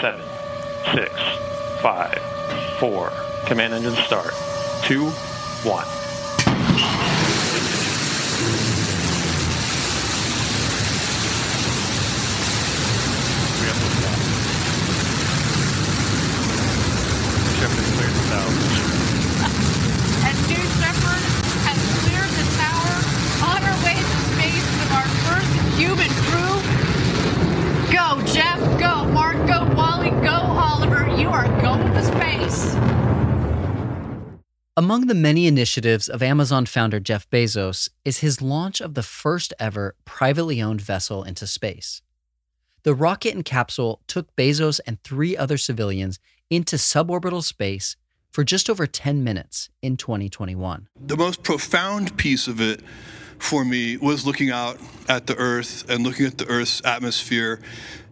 seven, six, five, four. Command engine start. Two, one. Is cleared to south. and New Shepard has cleared the tower on our way to space with our first human crew. Go, Jeff. Go, Wally. Go, Oliver. You are going to. Among the many initiatives of Amazon founder Jeff Bezos is his launch of the first ever privately owned vessel into space. The rocket and capsule took Bezos and three other civilians into suborbital space for just over 10 minutes in 2021. The most profound piece of it for me was looking out at the Earth and looking at the Earth's atmosphere.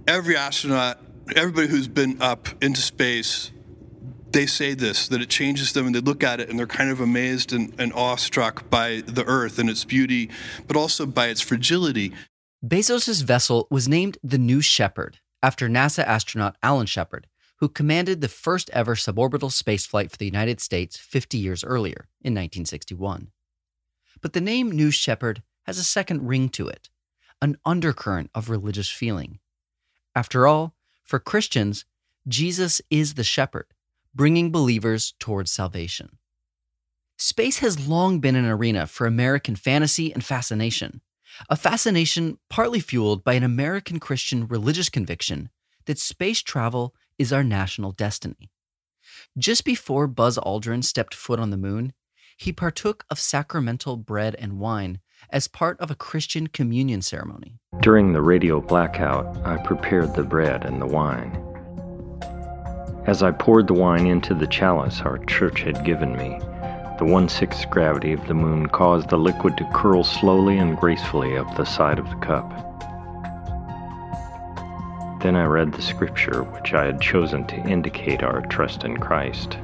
Every astronaut, everybody who's been up into space, they say this that it changes them and they look at it and they're kind of amazed and, and awestruck by the Earth and its beauty, but also by its fragility. Bezos' vessel was named the New Shepard after NASA astronaut Alan Shepard, who commanded the first ever suborbital spaceflight for the United States 50 years earlier, in 1961. But the name New Shepard has a second ring to it, an undercurrent of religious feeling. After all, for Christians, Jesus is the shepherd, bringing believers towards salvation. Space has long been an arena for American fantasy and fascination, a fascination partly fueled by an American Christian religious conviction that space travel is our national destiny. Just before Buzz Aldrin stepped foot on the moon, he partook of sacramental bread and wine as part of a Christian communion ceremony. During the radio blackout, I prepared the bread and the wine. As I poured the wine into the chalice our church had given me, the one sixth gravity of the moon caused the liquid to curl slowly and gracefully up the side of the cup. Then I read the scripture which I had chosen to indicate our trust in Christ.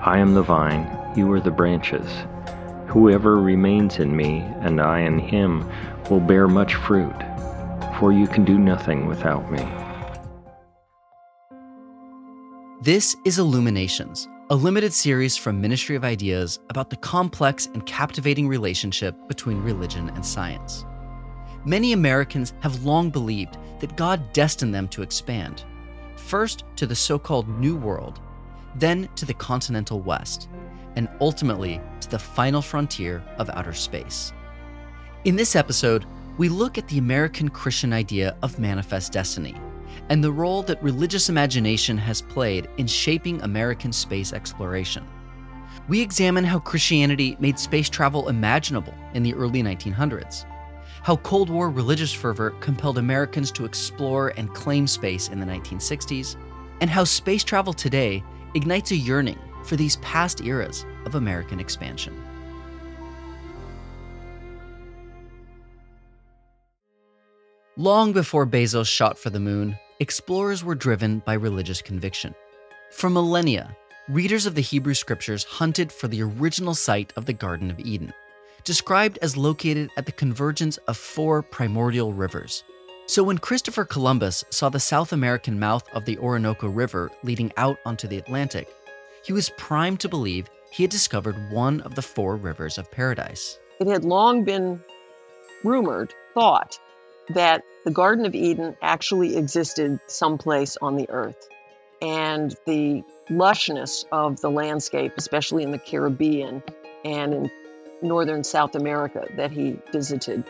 I am the vine, you are the branches. Whoever remains in me, and I in him, will bear much fruit, for you can do nothing without me. This is Illuminations, a limited series from Ministry of Ideas about the complex and captivating relationship between religion and science. Many Americans have long believed that God destined them to expand, first to the so called New World, then to the continental West, and ultimately to the final frontier of outer space. In this episode, we look at the American Christian idea of manifest destiny and the role that religious imagination has played in shaping American space exploration. We examine how Christianity made space travel imaginable in the early 1900s, how Cold War religious fervor compelled Americans to explore and claim space in the 1960s, and how space travel today ignites a yearning for these past eras of American expansion. Long before Bezos shot for the moon, explorers were driven by religious conviction. For millennia, readers of the Hebrew scriptures hunted for the original site of the Garden of Eden, described as located at the convergence of four primordial rivers. So when Christopher Columbus saw the South American mouth of the Orinoco River leading out onto the Atlantic, he was primed to believe he had discovered one of the four rivers of paradise. It had long been rumored, thought, that the Garden of Eden actually existed someplace on the earth. And the lushness of the landscape, especially in the Caribbean and in northern South America that he visited,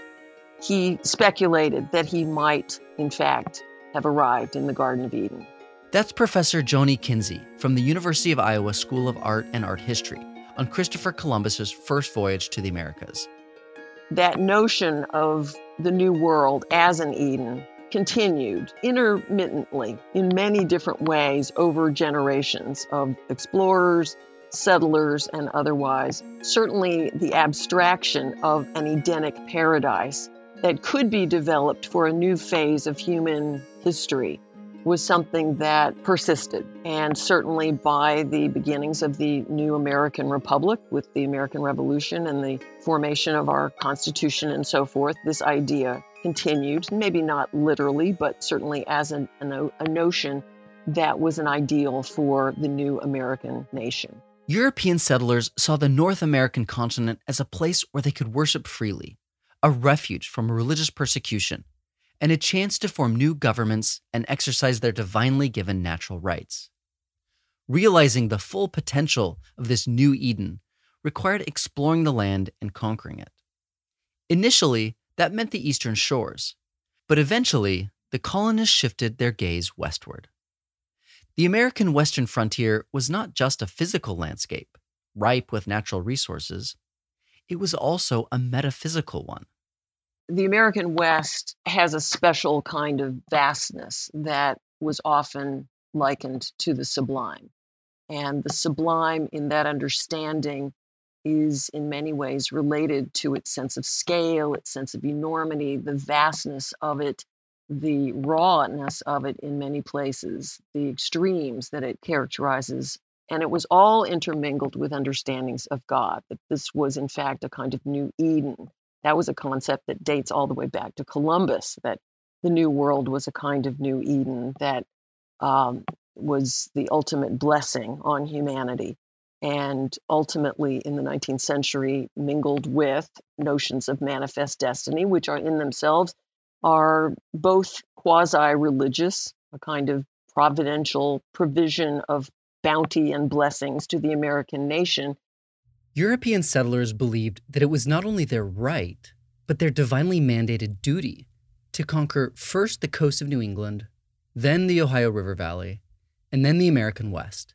he speculated that he might, in fact, have arrived in the Garden of Eden. That's Professor Joni Kinsey from the University of Iowa School of Art and Art History on Christopher Columbus's first voyage to the Americas. That notion of the New World as an Eden continued intermittently in many different ways over generations of explorers, settlers, and otherwise. Certainly, the abstraction of an Edenic paradise that could be developed for a new phase of human history was something that persisted. And certainly by the beginnings of the new American Republic, with the American Revolution and the formation of our Constitution and so forth, this idea continued, maybe not literally, but certainly as an, a notion that was an ideal for the new American nation. European settlers saw the North American continent as a place where they could worship freely, a refuge from religious persecution, and a chance to form new governments and exercise their divinely given natural rights. Realizing the full potential of this new Eden required exploring the land and conquering it. Initially, that meant the eastern shores, but eventually, the colonists shifted their gaze westward. The American western frontier was not just a physical landscape, ripe with natural resources, it was also a metaphysical one the American West has a special kind of vastness that was often likened to the sublime. And the sublime, in that understanding, is in many ways related to its sense of scale, its sense of enormity, the vastness of it, the rawness of it in many places, the extremes that it characterizes. And it was all intermingled with understandings of God, that this was, in fact, a kind of new Eden that was a concept that dates all the way back to Columbus, that the New World was a kind of new Eden that um, was the ultimate blessing on humanity. And ultimately, in the 19th century, mingled with notions of manifest destiny, which are in themselves are both quasi religious, a kind of providential provision of bounty and blessings to the American nation, European settlers believed that it was not only their right, but their divinely mandated duty to conquer first the coast of New England, then the Ohio River Valley, and then the American West.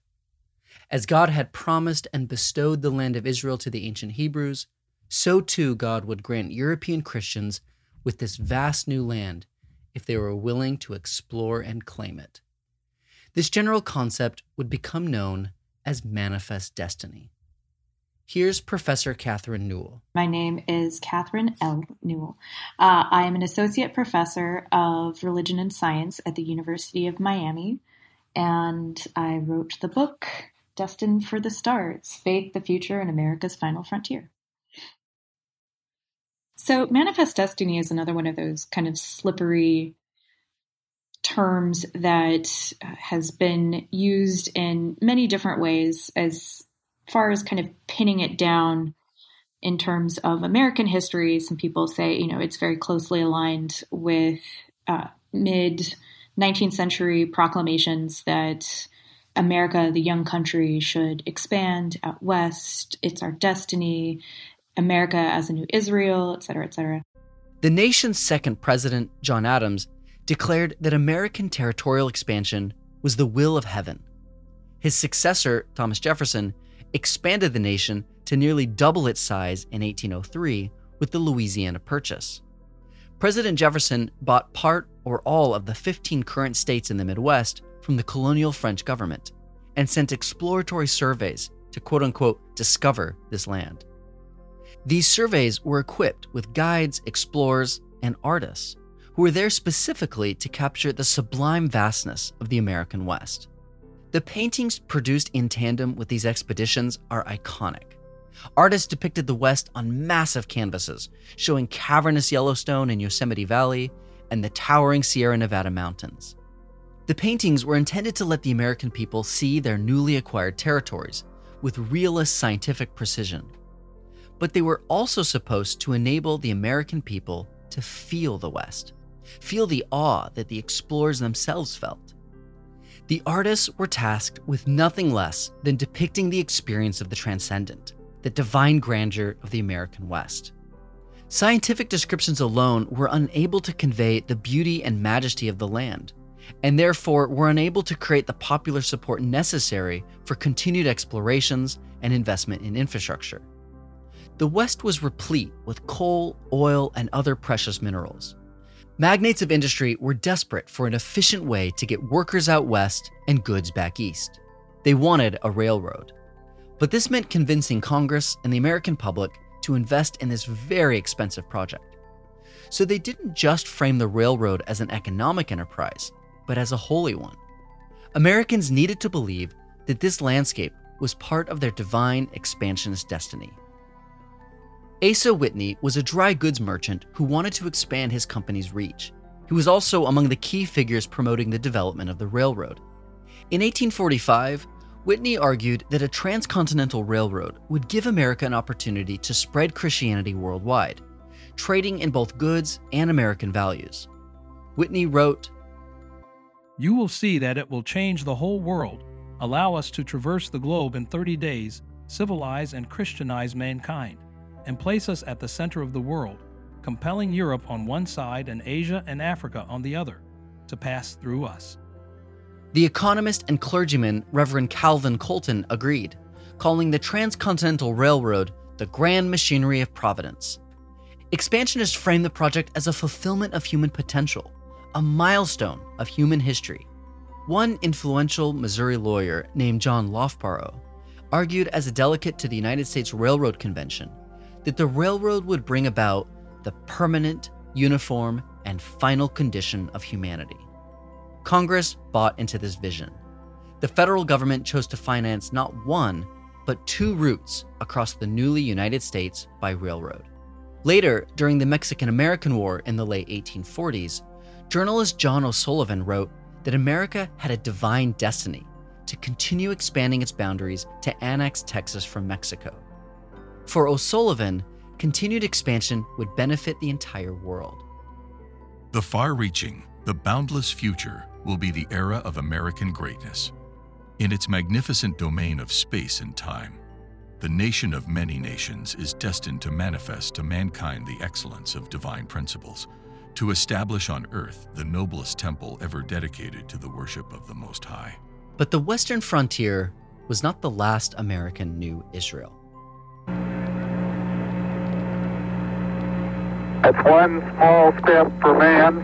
As God had promised and bestowed the land of Israel to the ancient Hebrews, so too God would grant European Christians with this vast new land if they were willing to explore and claim it. This general concept would become known as manifest destiny. Here's Professor Catherine Newell. My name is Catherine L. Newell. Uh, I am an associate professor of religion and science at the University of Miami, and I wrote the book Destined for the Stars Faith, the Future, and America's Final Frontier. So, manifest destiny is another one of those kind of slippery terms that has been used in many different ways as far as kind of pinning it down in terms of American history, some people say, you know, it's very closely aligned with uh, mid 19th century proclamations that America, the young country, should expand out west. It's our destiny. America as a new Israel, et cetera, et cetera. The nation's second president, John Adams, declared that American territorial expansion was the will of heaven. His successor, Thomas Jefferson, expanded the nation to nearly double its size in 1803 with the Louisiana Purchase. President Jefferson bought part or all of the 15 current states in the Midwest from the colonial French government and sent exploratory surveys to quote unquote discover this land. These surveys were equipped with guides, explorers, and artists who were there specifically to capture the sublime vastness of the American West. The paintings produced in tandem with these expeditions are iconic. Artists depicted the West on massive canvases, showing cavernous Yellowstone and Yosemite Valley and the towering Sierra Nevada mountains. The paintings were intended to let the American people see their newly acquired territories with realist scientific precision. But they were also supposed to enable the American people to feel the West, feel the awe that the explorers themselves felt. The artists were tasked with nothing less than depicting the experience of the transcendent, the divine grandeur of the American West. Scientific descriptions alone were unable to convey the beauty and majesty of the land, and therefore were unable to create the popular support necessary for continued explorations and investment in infrastructure. The West was replete with coal, oil, and other precious minerals. Magnates of industry were desperate for an efficient way to get workers out west and goods back east. They wanted a railroad. But this meant convincing Congress and the American public to invest in this very expensive project. So they didn't just frame the railroad as an economic enterprise, but as a holy one. Americans needed to believe that this landscape was part of their divine expansionist destiny. Asa Whitney was a dry goods merchant who wanted to expand his company's reach. He was also among the key figures promoting the development of the railroad. In 1845, Whitney argued that a transcontinental railroad would give America an opportunity to spread Christianity worldwide, trading in both goods and American values. Whitney wrote, You will see that it will change the whole world, allow us to traverse the globe in 30 days, civilize and Christianize mankind, and place us at the center of the world, compelling Europe on one side and Asia and Africa on the other to pass through us. The economist and clergyman Reverend Calvin Colton agreed, calling the Transcontinental Railroad the grand machinery of Providence. Expansionists framed the project as a fulfillment of human potential, a milestone of human history. One influential Missouri lawyer named John Loughborough argued as a delegate to the United States Railroad Convention that the railroad would bring about the permanent, uniform, and final condition of humanity. Congress bought into this vision. The federal government chose to finance not one, but two routes across the newly United States by railroad. Later, during the Mexican American War in the late 1840s, journalist John O'Sullivan wrote that America had a divine destiny to continue expanding its boundaries to annex Texas from Mexico. For O'Sullivan, continued expansion would benefit the entire world. The far reaching, the boundless future will be the era of American greatness. In its magnificent domain of space and time, the nation of many nations is destined to manifest to mankind the excellence of divine principles, to establish on earth the noblest temple ever dedicated to the worship of the Most High. But the western frontier was not the last American new Israel. It's one small step for man,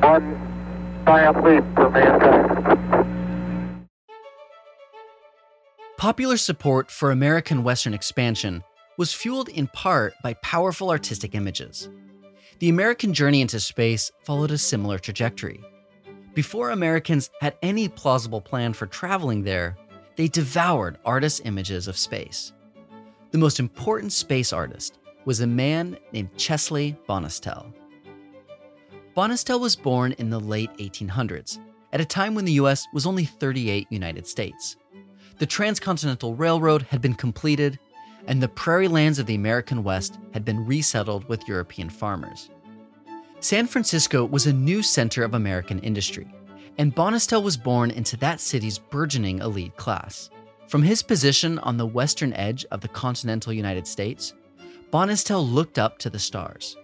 one giant leap for mankind. Popular support for American Western expansion was fueled in part by powerful artistic images. The American journey into space followed a similar trajectory. Before Americans had any plausible plan for traveling there, they devoured artists' images of space. The most important space artist was a man named Chesley Bonestell. Bonestell was born in the late 1800s, at a time when the US was only 38 United States. The Transcontinental Railroad had been completed, and the prairie lands of the American West had been resettled with European farmers. San Francisco was a new center of American industry, and Bonestell was born into that city's burgeoning elite class. From his position on the western edge of the continental United States, Bonestell looked up to the stars.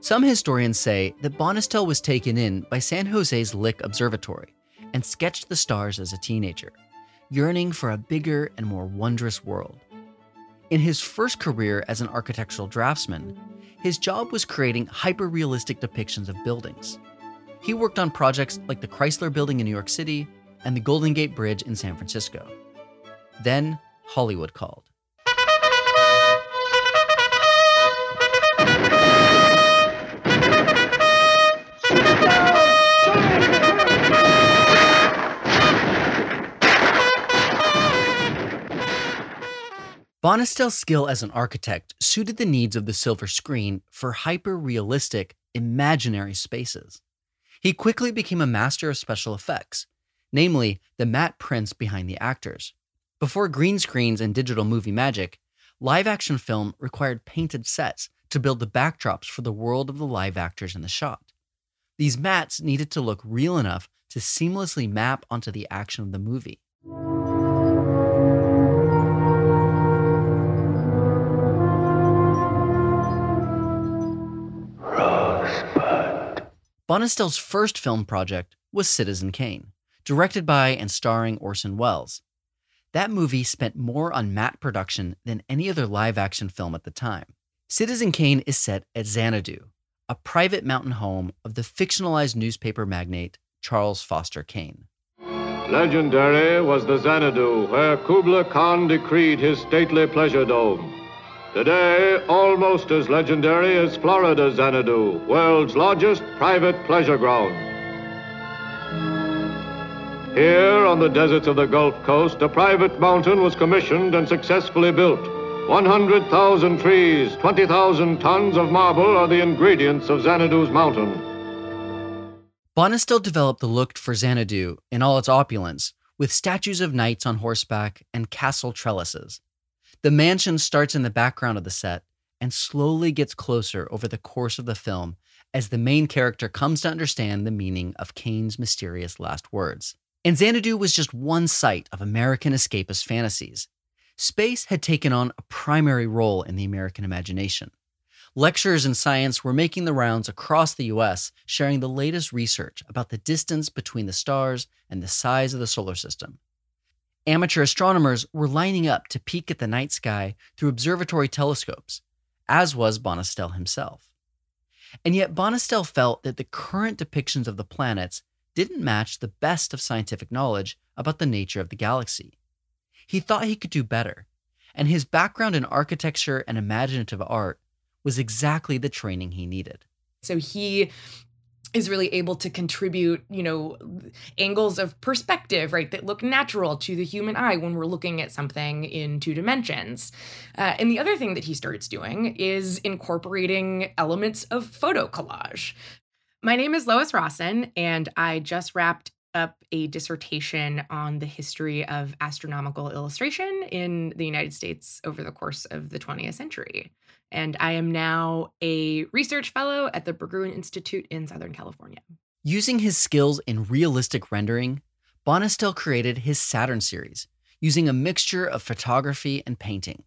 Some historians say that Bonestell was taken in by San Jose's Lick Observatory and sketched the stars as a teenager, yearning for a bigger and more wondrous world. In his first career as an architectural draftsman, his job was creating hyper realistic depictions of buildings. He worked on projects like the Chrysler Building in New York City and the Golden Gate Bridge in San Francisco. Then Hollywood called. Bonestell's skill as an architect suited the needs of the silver screen for hyper realistic, imaginary spaces. He quickly became a master of special effects, namely the matte prints behind the actors. Before green screens and digital movie magic, live action film required painted sets to build the backdrops for the world of the live actors in the shot. These mattes needed to look real enough to seamlessly map onto the action of the movie. Bonestell's first film project was Citizen Kane, directed by and starring Orson Welles. That movie spent more on matte production than any other live action film at the time. Citizen Kane is set at Xanadu, a private mountain home of the fictionalized newspaper magnate Charles Foster Kane. Legendary was the Xanadu where Kubla Khan decreed his stately pleasure dome. Today, almost as legendary as Florida's Xanadu, world's largest private pleasure ground. Here on the deserts of the Gulf Coast, a private mountain was commissioned and successfully built. 100,000 trees, 20,000 tons of marble are the ingredients of Xanadu's mountain. Bonestell developed the look for Xanadu in all its opulence, with statues of knights on horseback and castle trellises. The mansion starts in the background of the set and slowly gets closer over the course of the film as the main character comes to understand the meaning of Kane's mysterious last words. And Xanadu was just one site of American escapist fantasies. Space had taken on a primary role in the American imagination. Lecturers in science were making the rounds across the US, sharing the latest research about the distance between the stars and the size of the solar system. Amateur astronomers were lining up to peek at the night sky through observatory telescopes, as was Bonestell himself. And yet, Bonestell felt that the current depictions of the planets didn't match the best of scientific knowledge about the nature of the galaxy. He thought he could do better, and his background in architecture and imaginative art was exactly the training he needed. So he is really able to contribute, you know, angles of perspective, right, that look natural to the human eye when we're looking at something in two dimensions. Uh, and the other thing that he starts doing is incorporating elements of photo collage. My name is Lois Rosson, and I just wrapped up a dissertation on the history of astronomical illustration in the United States over the course of the 20th century and I am now a research fellow at the Berggruen Institute in Southern California. Using his skills in realistic rendering, Bonestell created his Saturn series, using a mixture of photography and painting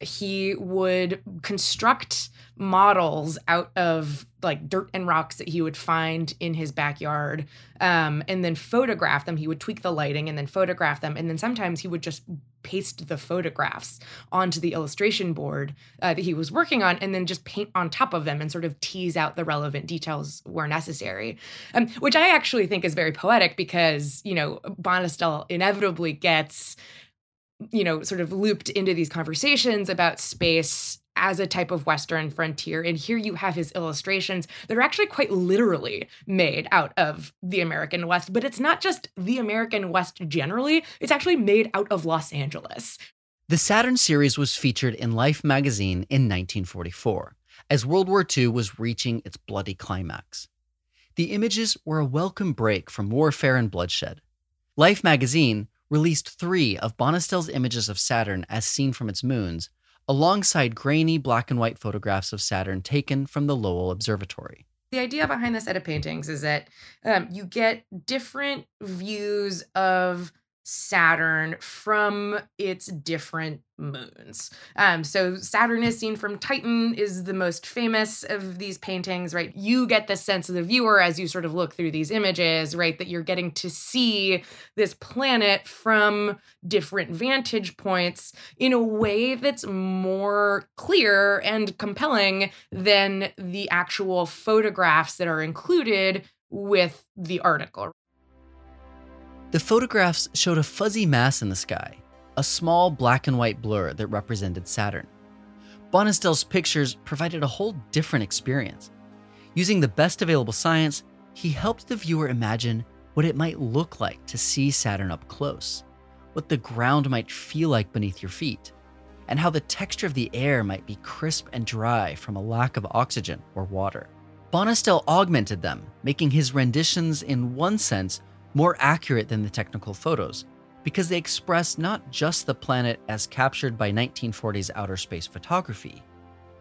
he would construct models out of like dirt and rocks that he would find in his backyard um, and then photograph them he would tweak the lighting and then photograph them and then sometimes he would just paste the photographs onto the illustration board uh, that he was working on and then just paint on top of them and sort of tease out the relevant details where necessary. Um, which i actually think is very poetic because you know bonestell inevitably gets you know, sort of looped into these conversations about space as a type of Western frontier. And here you have his illustrations that are actually quite literally made out of the American West. But it's not just the American West generally, it's actually made out of Los Angeles. The Saturn series was featured in Life magazine in 1944, as World War II was reaching its bloody climax. The images were a welcome break from warfare and bloodshed. Life magazine released three of Bonestell's images of Saturn as seen from its moons, alongside grainy black and white photographs of Saturn taken from the Lowell Observatory. The idea behind this set of paintings is that um, you get different views of Saturn from its different moons. Um, so Saturn is seen from Titan is the most famous of these paintings, right? You get the sense of the viewer as you sort of look through these images, right, that you're getting to see this planet from different vantage points in a way that's more clear and compelling than the actual photographs that are included with the article. The photographs showed a fuzzy mass in the sky, a small black and white blur that represented Saturn. Bonestell's pictures provided a whole different experience. Using the best available science, he helped the viewer imagine what it might look like to see Saturn up close, what the ground might feel like beneath your feet, and how the texture of the air might be crisp and dry from a lack of oxygen or water. Bonestell augmented them, making his renditions, in one sense, more accurate than the technical photos, because they express not just the planet as captured by 1940s outer space photography,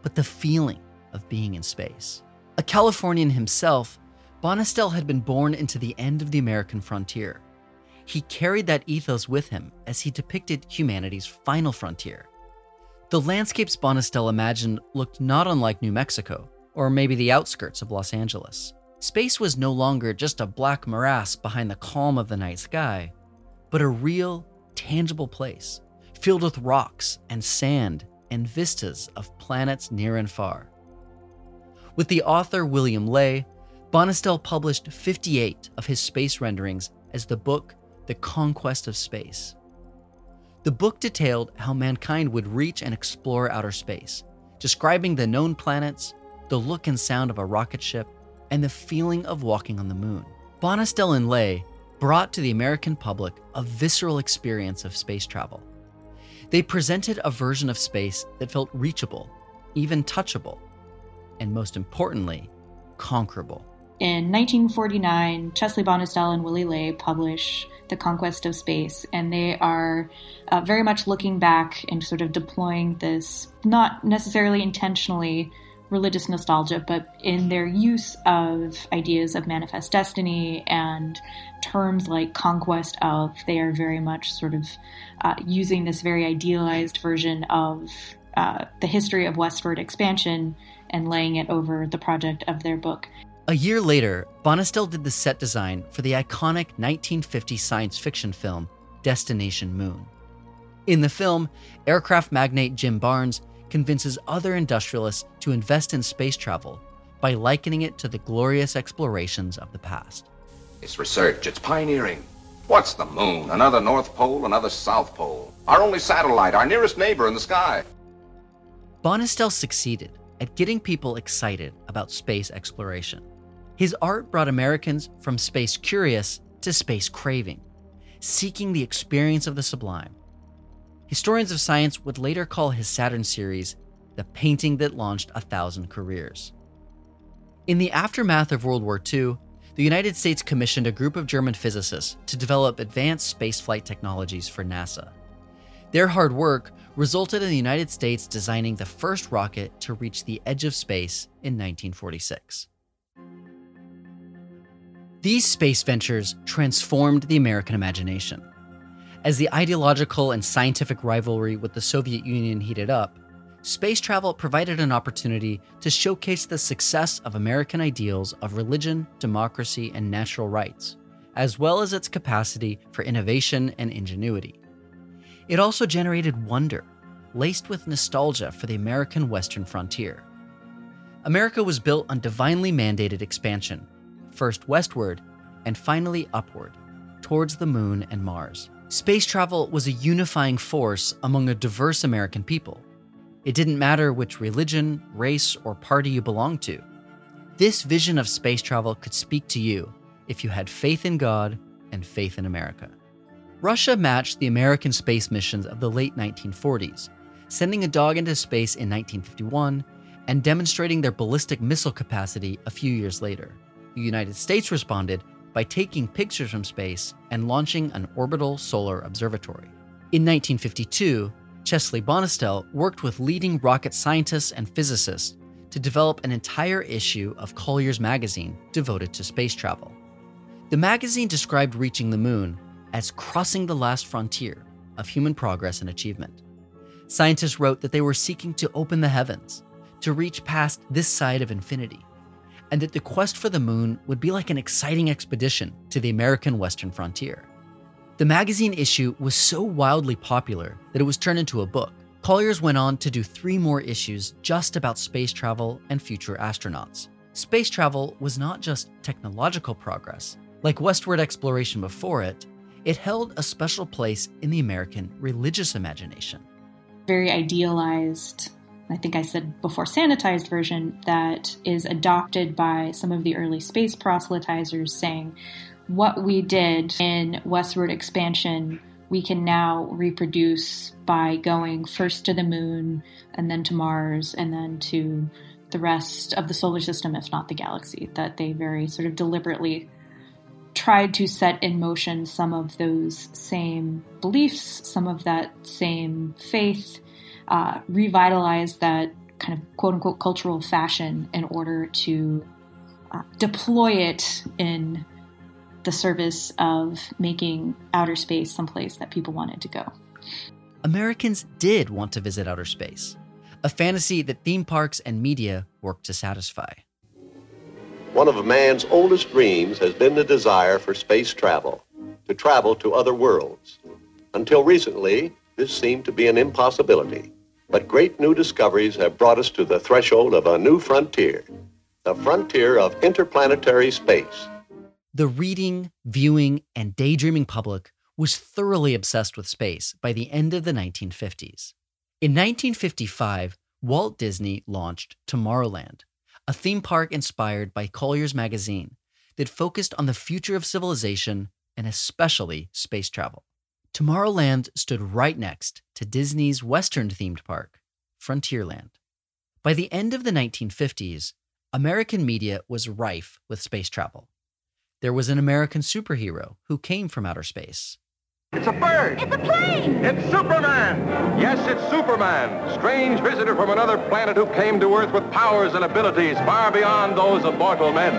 but the feeling of being in space. A Californian himself, Bonestell had been born into the end of the American frontier. He carried that ethos with him as he depicted humanity's final frontier. The landscapes Bonestell imagined looked not unlike New Mexico, or maybe the outskirts of Los Angeles. Space was no longer just a black morass behind the calm of the night sky, but a real, tangible place filled with rocks and sand and vistas of planets near and far. With the author William Ley, Bonestell published 58 of his space renderings as the book The Conquest of Space. The book detailed how mankind would reach and explore outer space, describing the known planets, the look and sound of a rocket ship, and the feeling of walking on the moon. Bonestell and Ley brought to the American public a visceral experience of space travel. They presented a version of space that felt reachable, even touchable, and most importantly, conquerable. In 1949, Chesley Bonestell and Willy Ley publish The Conquest of Space, and they are uh, very much looking back and sort of deploying this, not necessarily intentionally, religious nostalgia, but in their use of ideas of manifest destiny and terms like conquest of, they are very much sort of uh, using this very idealized version of uh, the history of westward expansion and laying it over the project of their book. A year later, Bonestell did the set design for the iconic 1950 science fiction film Destination Moon. In the film, aircraft magnate Jim Barnes convinces other industrialists to invest in space travel by likening it to the glorious explorations of the past. It's research, it's pioneering. What's the moon? Another North Pole, another South Pole. Our only satellite, our nearest neighbor in the sky. Bonestell succeeded at getting people excited about space exploration. His art brought Americans from space curious to space craving, seeking the experience of the sublime. Historians of science would later call his Saturn series the painting that launched a thousand careers. In the aftermath of World War II, the United States commissioned a group of German physicists to develop advanced spaceflight technologies for NASA. Their hard work resulted in the United States designing the first rocket to reach the edge of space in 1946. These space ventures transformed the American imagination. As the ideological and scientific rivalry with the Soviet Union heated up, space travel provided an opportunity to showcase the success of American ideals of religion, democracy, and natural rights, as well as its capacity for innovation and ingenuity. It also generated wonder, laced with nostalgia for the American Western frontier. America was built on divinely mandated expansion, first westward and finally upward, towards the moon and Mars. Space travel was a unifying force among a diverse American people. It didn't matter which religion, race, or party you belonged to. This vision of space travel could speak to you if you had faith in God and faith in America. Russia matched the American space missions of the late 1940s, sending a dog into space in 1951 and demonstrating their ballistic missile capacity a few years later. The United States responded by taking pictures from space and launching an orbital solar observatory. In 1952, Chesley Bonestell worked with leading rocket scientists and physicists to develop an entire issue of Collier's magazine devoted to space travel. The magazine described reaching the moon as crossing the last frontier of human progress and achievement. Scientists wrote that they were seeking to open the heavens, to reach past this side of infinity, and that the quest for the moon would be like an exciting expedition to the American western frontier. The magazine issue was so wildly popular that it was turned into a book. Collier's went on to do three more issues just about space travel and future astronauts. Space travel was not just technological progress. Like westward exploration before it, it held a special place in the American religious imagination. Very idealized I think I said before sanitized version that is adopted by some of the early space proselytizers saying what we did in westward expansion we can now reproduce by going first to the moon and then to Mars and then to the rest of the solar system, if not the galaxy. That they very sort of deliberately tried to set in motion some of those same beliefs, some of that same faith, uh, revitalize that kind of quote unquote cultural fashion in order to uh, deploy it in the service of making outer space someplace that people wanted to go. Americans did want to visit outer space, a fantasy that theme parks and media worked to satisfy. One of man's oldest dreams has been the desire for space travel, to travel to other worlds. Until recently, this seemed to be an impossibility. But great new discoveries have brought us to the threshold of a new frontier, the frontier of interplanetary space. The reading, viewing, and daydreaming public was thoroughly obsessed with space by the end of the 1950s. In 1955, Walt Disney launched Tomorrowland, a theme park inspired by Collier's magazine that focused on the future of civilization and especially space travel. Tomorrowland stood right next to Disney's Western themed park, Frontierland. By the end of the 1950s, American media was rife with space travel. There was an American superhero who came from outer space. It's a bird. It's a plane. It's Superman. Yes, it's Superman. Strange visitor from another planet who came to Earth with powers and abilities far beyond those of mortal men.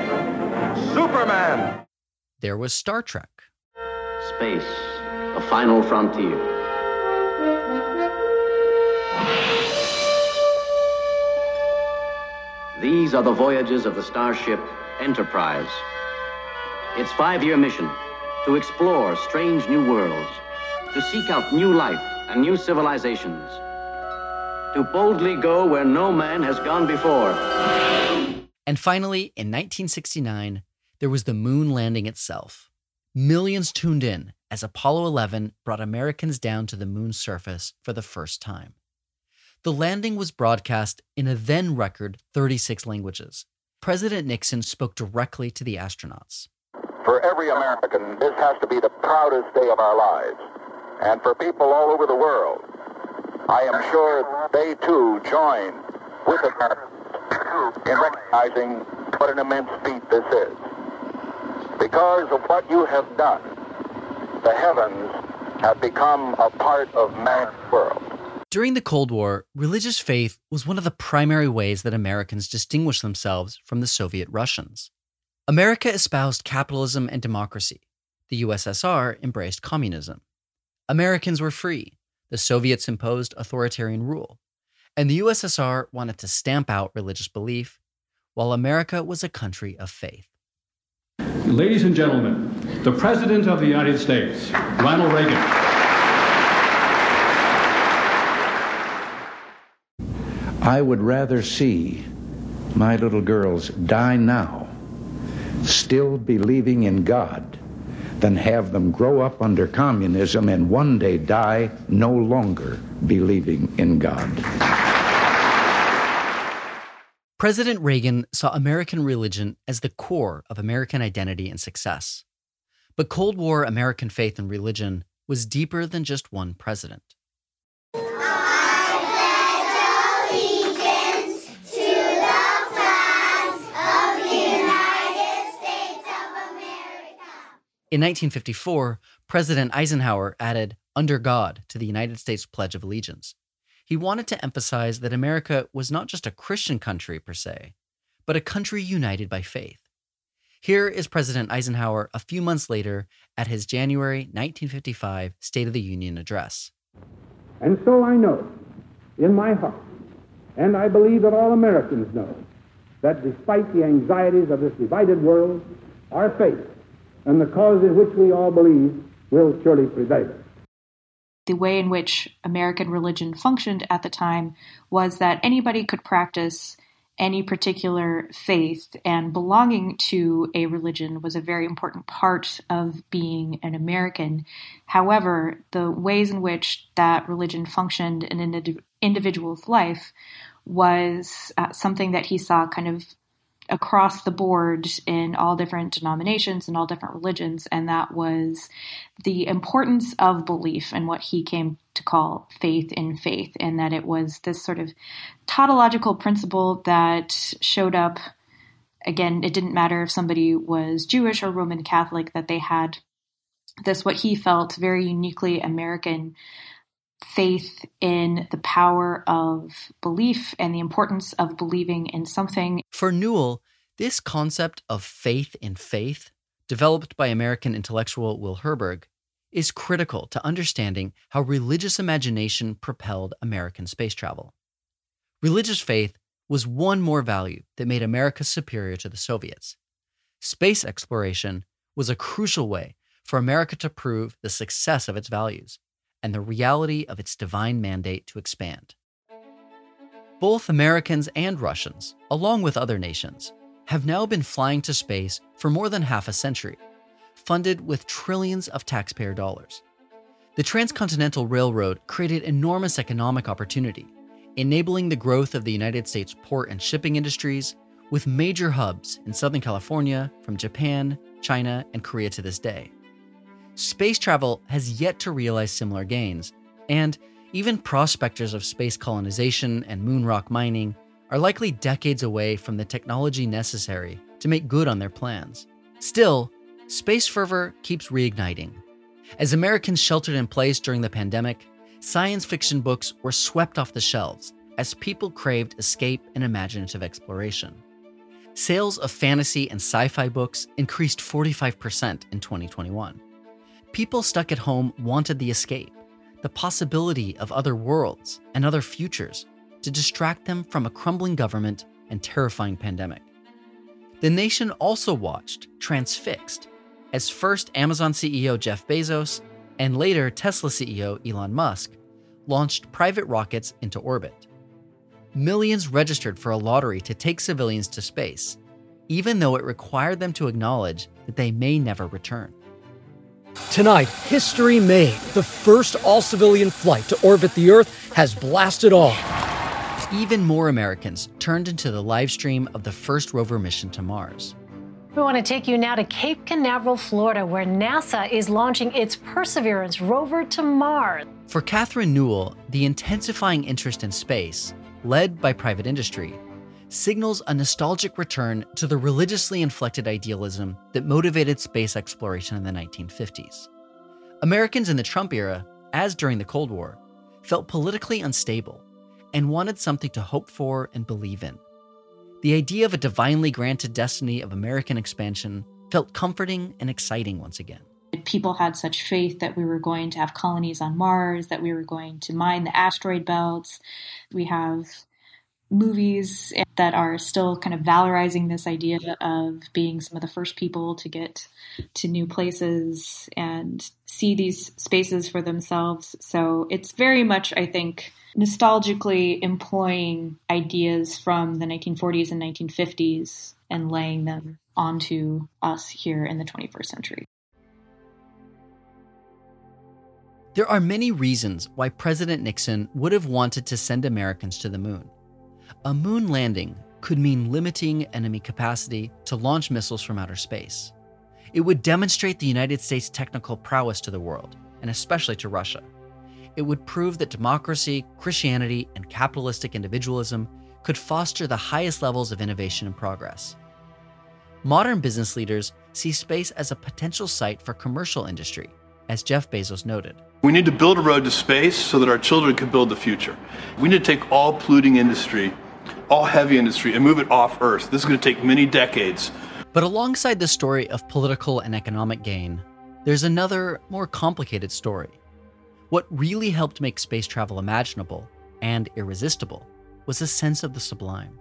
Superman. There was Star Trek. Space, the final frontier. These are the voyages of the starship Enterprise. Its five-year mission to explore strange new worlds, to seek out new life and new civilizations, to boldly go where no man has gone before. And finally, in 1969, there was the moon landing itself. Millions tuned in as Apollo 11 brought Americans down to the moon's surface for the first time. The landing was broadcast in a then record 36 languages. President Nixon spoke directly to the astronauts. For every American, this has to be the proudest day of our lives. And for people all over the world, I am sure they too join with Americans in recognizing what an immense feat this is. Because of what you have done, the heavens have become a part of man's world. During the Cold War, religious faith was one of the primary ways that Americans distinguished themselves from the Soviet Russians. America espoused capitalism and democracy. The USSR embraced communism. Americans were free. The Soviets imposed authoritarian rule. And the USSR wanted to stamp out religious belief, while America was a country of faith. Ladies and gentlemen, the President of the United States, Ronald Reagan. I would rather see my little girls die now, still believing in God, than have them grow up under communism and one day die no longer believing in God. President Reagan saw American religion as the core of American identity and success. But Cold War American faith and religion was deeper than just one president. In 1954, President Eisenhower added under God to the United States Pledge of Allegiance. He wanted to emphasize that America was not just a Christian country per se, but a country united by faith. Here is President Eisenhower a few months later at his January 1955 State of the Union address. And so I know in my heart, and I believe that all Americans know, that despite the anxieties of this divided world, our faith and the cause in which we all believe will surely prevail. The way in which American religion functioned at the time was that anybody could practice any particular faith, and belonging to a religion was a very important part of being an American. However, the ways in which that religion functioned in an individual's life was uh, something that he saw kind of across the board in all different denominations and all different religions, and that was the importance of belief and what he came to call faith in faith, and that it was this sort of tautological principle that showed up. Again, it didn't matter if somebody was Jewish or Roman Catholic, that they had this, what he felt, very uniquely American faith in the power of belief and the importance of believing in something. For Newell, this concept of faith in faith, developed by American intellectual Will Herberg, is critical to understanding how religious imagination propelled American space travel. Religious faith was one more value that made America superior to the Soviets. Space exploration was a crucial way for America to prove the success of its values and the reality of its divine mandate to expand. Both Americans and Russians, along with other nations, have now been flying to space for more than half a century, funded with trillions of taxpayer dollars. The Transcontinental Railroad created enormous economic opportunity, enabling the growth of the United States port and shipping industries, with major hubs in Southern California, from Japan, China, and Korea to this day. Space travel has yet to realize similar gains, and even prospectors of space colonization and moon rock mining are likely decades away from the technology necessary to make good on their plans. Still, space fervor keeps reigniting. As Americans sheltered in place during the pandemic, science fiction books were swept off the shelves as people craved escape and imaginative exploration. Sales of fantasy and sci fi books increased 45% in 2021. People stuck at home wanted the escape, the possibility of other worlds and other futures to distract them from a crumbling government and terrifying pandemic. The nation also watched, transfixed, as first Amazon CEO Jeff Bezos and later Tesla CEO Elon Musk launched private rockets into orbit. Millions registered for a lottery to take civilians to space, even though it required them to acknowledge that they may never return. Tonight, history made. The first all civilian flight to orbit the Earth has blasted off. Even more Americans turned into the live stream of the first rover mission to Mars. We want to take you now to Cape Canaveral, Florida, where NASA is launching its Perseverance rover to Mars. For Catherine Newell, the intensifying interest in space, led by private industry, signals a nostalgic return to the religiously inflected idealism that motivated space exploration in the 1950s. Americans in the Trump era, as during the Cold War, felt politically unstable and wanted something to hope for and believe in. The idea of a divinely granted destiny of American expansion felt comforting and exciting once again. People had such faith that we were going to have colonies on Mars, that we were going to mine the asteroid belts. We have movies that are still kind of valorizing this idea of being some of the first people to get to new places and see these spaces for themselves. So it's very much, I think, nostalgically employing ideas from the 1940s and 1950s and laying them onto us here in the 21st century. There are many reasons why President Nixon would have wanted to send Americans to the moon. A moon landing could mean limiting enemy capacity to launch missiles from outer space. It would demonstrate the United States' technical prowess to the world, and especially to Russia. It would prove that democracy, Christianity, and capitalistic individualism could foster the highest levels of innovation and progress. Modern business leaders see space as a potential site for commercial industry, as Jeff Bezos noted. We need to build a road to space so that our children can build the future. We need to take all polluting industry, all heavy industry, and move it off Earth. This is going to take many decades. But alongside the story of political and economic gain, there's another, more complicated story. What really helped make space travel imaginable and irresistible was a sense of the sublime.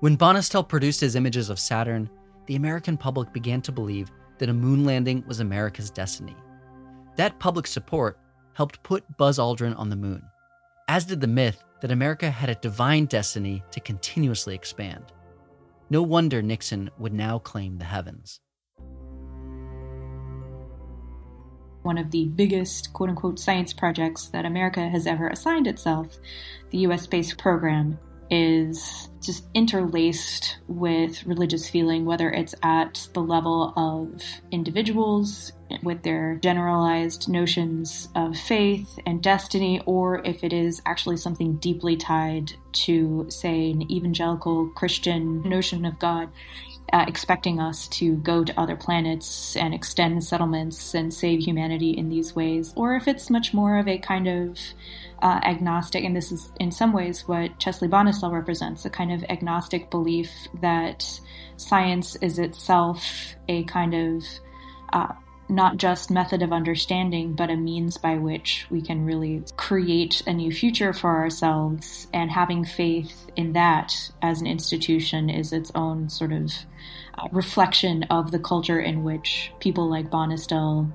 When Bonestell produced his images of Saturn, the American public began to believe that a moon landing was America's destiny. That public support helped put Buzz Aldrin on the moon, as did the myth that America had a divine destiny to continuously expand. No wonder Nixon would now claim the heavens. One of the biggest quote unquote science projects that America has ever assigned itself, the US space program, is just interlaced with religious feeling, whether it's at the level of individuals with their generalized notions of faith and destiny, or if it is actually something deeply tied to, say, an evangelical Christian notion of God. Uh, expecting us to go to other planets and extend settlements and save humanity in these ways, or if it's much more of a kind of uh, agnostic, and this is in some ways what Chesley Bonestell represents a kind of agnostic belief that science is itself a kind of uh, not just method of understanding, but a means by which we can really create a new future for ourselves. And having faith in that as an institution is its own sort of uh, reflection of the culture in which people like Bonestell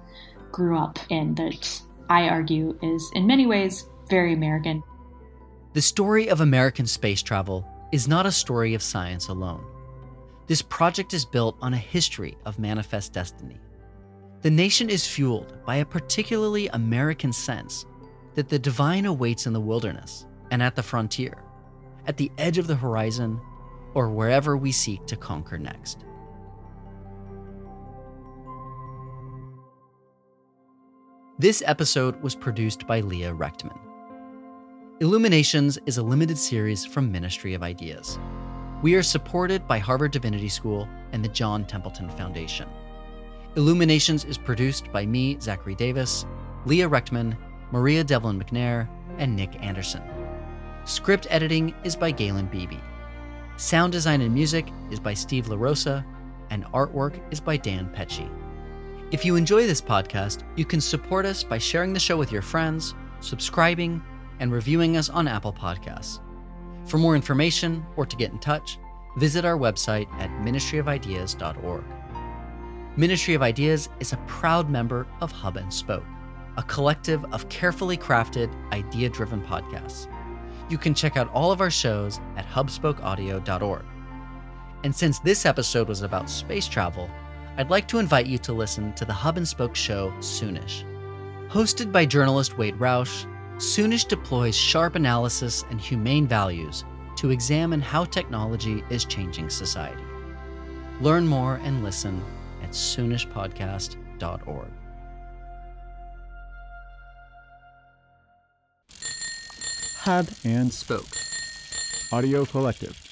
grew up in, that I argue is in many ways very American. The story of American space travel is not a story of science alone. This project is built on a history of manifest destiny The nation is fueled by a particularly American sense that the divine awaits in the wilderness and at the frontier, at the edge of the horizon, or wherever we seek to conquer next. This episode was produced by Liya Rechtman. Illuminations is a limited series from Ministry of Ideas. We are supported by Harvard Divinity School and the John Templeton Foundation. Illuminations is produced by me, Zachary Davis, Liya Rechtman, Maria Devlin McNair, and Nick Anderson. Script editing is by Galen Beebe. Sound design and music is by Steve LaRosa, and artwork is by Dan Pecci. If you enjoy this podcast, you can support us by sharing the show with your friends, subscribing, and reviewing us on Apple Podcasts. For more information or to get in touch, visit our website at ministryofideas.org. Ministry of Ideas is a proud member of Hub and Spoke, a collective of carefully crafted, idea driven podcasts. You can check out all of our shows at hubspokeaudio.org. And since this episode was about space travel, I'd like to invite you to listen to the Hub and Spoke show Soonish. Hosted by journalist Wade Roush, Soonish deploys sharp analysis and humane values to examine how technology is changing society. Learn more and listen soonishpodcast.org. Hub and Spoke Audio Collective.